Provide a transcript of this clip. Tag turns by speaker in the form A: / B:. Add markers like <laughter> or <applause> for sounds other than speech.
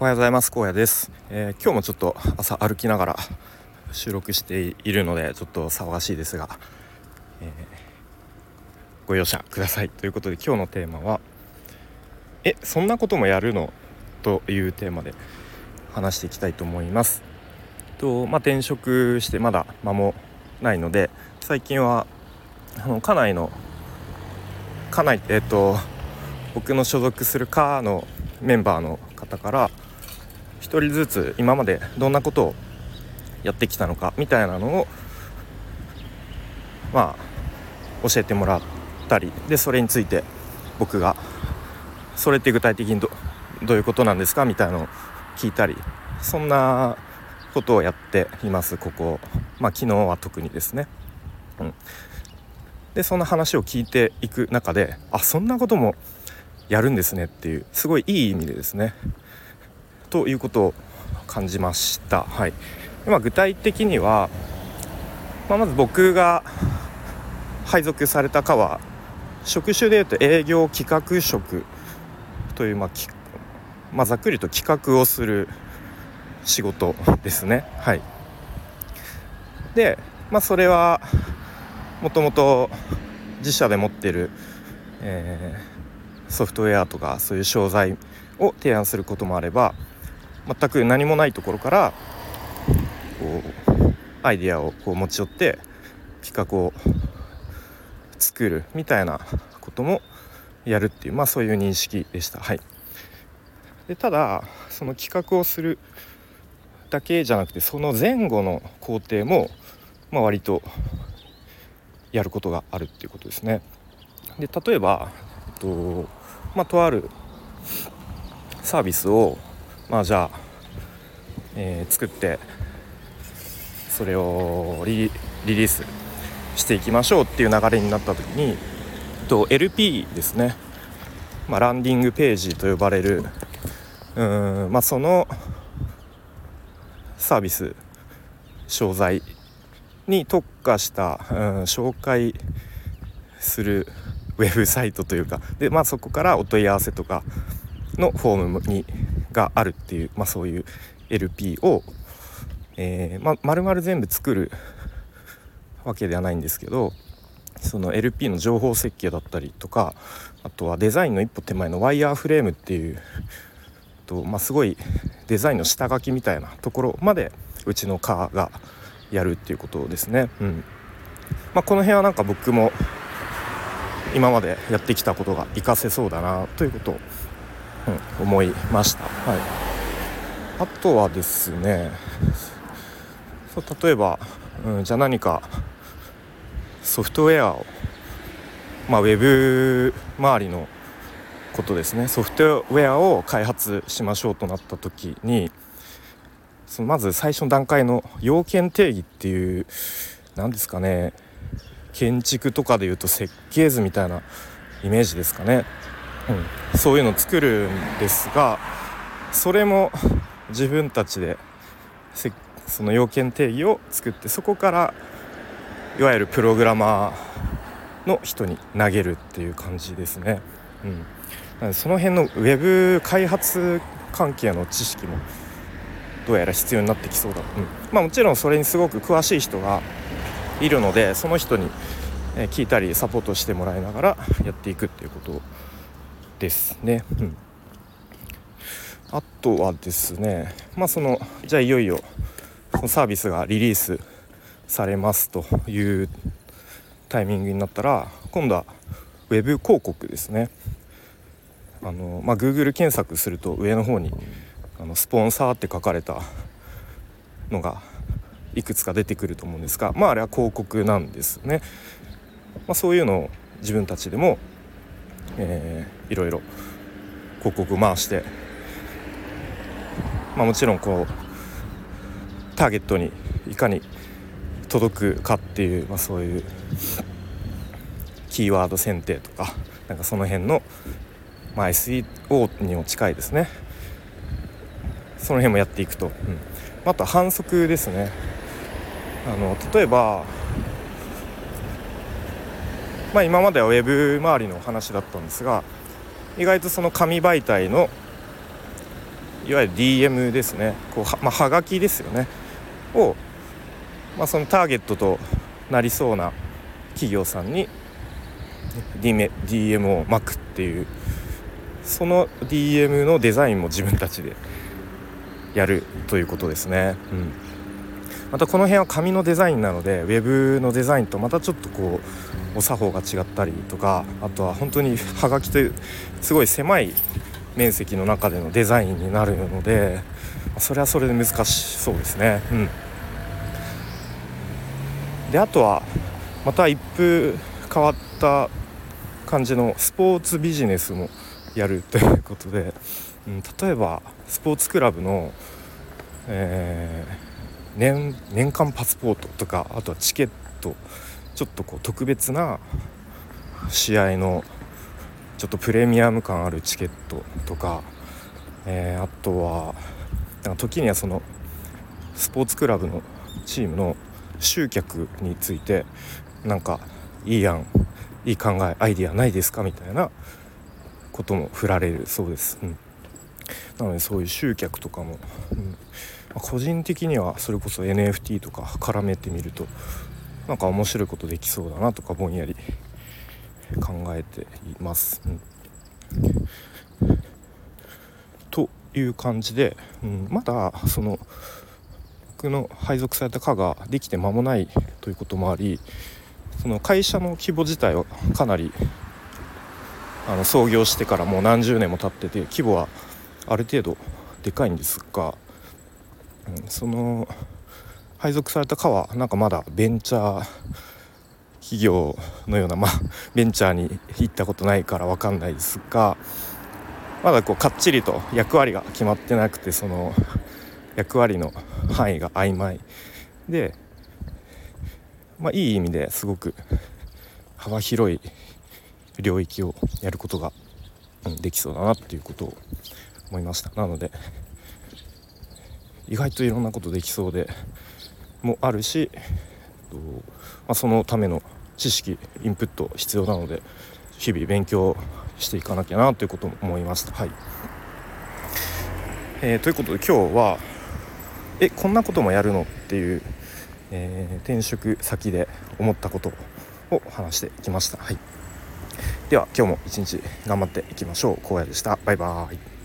A: おはようございます荒野です、えー、今日もちょっと朝歩きながら収録しているのでちょっと騒がしいですが、えー、ご容赦くださいということで今日のテーマは「えそんなこともやるの?」というテーマで話していきたいと思います。とまあ、転職してまだ間もないので最近はあの家内の家内えっ、と僕の所属する課のメンバーの方から1人ずつ今までどんなことをやってきたのかみたいなのをまあ教えてもらったりでそれについて僕がそれって具体的にどどういうことなんですかみたいなのを聞いたりそんなことをやっていますここ。まあ昨日は特にですね。うん、でそんな話を聞いていく中であそんなこともやるんですねっていうすごいいい意味でですね。ということを感じました。はい、まあ、具体的には、まあ、まず僕が配属された課は職種でいうと営業企画職という、まあまあ、ざっくりと企画をする仕事ですね。はい、で、まあ、それはもともと自社で持ってる、えー、ソフトウェアとかそういう商材を提案することもあれば全く何もないところからこうアイデアをこう持ち寄って企画を作るみたいなこともやるっていうまあそういう認識でした。はい、でただその企画をするだけじゃなくてその前後の工程も、まあ、割とやることがあるっていうことですね。で例えば、えっとまあ、とあるサービスをまあじゃあ、えー、作ってそれをリリースしていきましょうっていう流れになった時にと LP ですね、まあ、ランディングページと呼ばれるうん、まあ、そのサービス商材に特化した、うん、紹介するウェブサイトというかで、まあ、そこからお問い合わせとかのフォームにがあるっていう、まあ、そういう LP を、えーまあ、丸々全部作るわけではないんですけどその LP の情報設計だったりとかあとはデザインの一歩手前のワイヤーフレームっていうと、まあ、すごいデザインの下書きみたいなところまでうちの課がやるっていうことですね。うんまあ、この辺はなんか僕も今までやってきたことが活かせそうだなということうん、思いました、はい、あとはですねそう例えば、うん、じゃあ何かソフトウェアをまあ、ウェブ周りのことですね。ソフトウェアを開発しましょうとなった時にそのまず最初の段階の要件定義っていう何ですかね建築とかでいうと設計図みたいなイメージですかね。うん、そういうのを作るんですがそれも自分たちでその要件定義を作ってそこからいわゆるプログラマーの人に投げるっていう感じですね。うん、その辺のウェブ開発関係の知識もどうやら必要になってきそうだ、うん。まあ、もちろんそれにすごく詳しい人がいるのでその人に聞いたりサポートしてもらいながらやっていくっていうことをですね。うん、あとはですねまあそのじゃあいよいよそのサービスがリリースされますというタイミングになったら今度はウェブ広告ですね。あのまあ、Google 検索すると上の方にあのスポンサーって書かれたのがいくつか出てくると思うんですが、まあ、あれは広告なんですね。まあ、そういうのを自分たちでもえー、いろいろ広告回して、まあ、もちろんこうターゲットにいかに届くかっていう、まあ、そういうキーワード選定とかなんかその辺の、まあ、SEO にも近いですね。その辺もやっていくと、うん、あと反則ですね。あの例えばまあ、今まではウェブ周りの話だったんですが意外とその紙媒体のいわゆる DM ですね。こうは,、まあ、はがきですよね。を、まあ、そのターゲットとなりそうな企業さんに DM を巻くっていうその DM のデザインも自分たちでやるということですね。うん。またこの辺は紙のデザインなのでウェブのデザインとまたちょっとこうお作法が違ったりとかあとは本当に <laughs> はがきというすごい狭い面積の中でのデザインになるのでそれはそれで難しそうですね。うん、であとはまた一風変わった感じのスポーツビジネスもやるということで、うん、例えばスポーツクラブの、えー、年年間パスポートとかあとはチケットちょっとこう特別な試合のちょっとプレミアム感あるチケットとか、えー、あとはなんか時にはそのスポーツクラブのチームの集客についてなんかいい案いい考えアイディアないですかみたいなことも振られるそうです。うん、なのでそういう集客とかも、うん個人的にはそれこそ NFT とか絡めてみるとなんか面白いことできそうだなとかぼんやり考えています。うん、という感じで、うん、まだその僕の配属された課ができて間もないということもありその会社の規模自体はかなりあの創業してからもう何十年も経ってて規模はある程度でかいんですが、その配属された課はなんかまだベンチャー企業のような、まあ、<laughs> ベンチャーに行ったことないから分かんないですがまだこうかっちりと役割が決まってなくてその役割の範囲が曖昧。で、まあ、いい意味ですごく幅広い領域をやることができそうだなっていうことを思いました。なので意外といろんなことできそうでもあるし、まあ、そのための知識インプット必要なので日々勉強していかなきゃなということも思いました。はいえー、ということで今日はえこんなこともやるのっていう、えー、転職先で思ったことを話してきました。はい、では今日も一日頑張っていきましょう。荒野でした。バイバーイ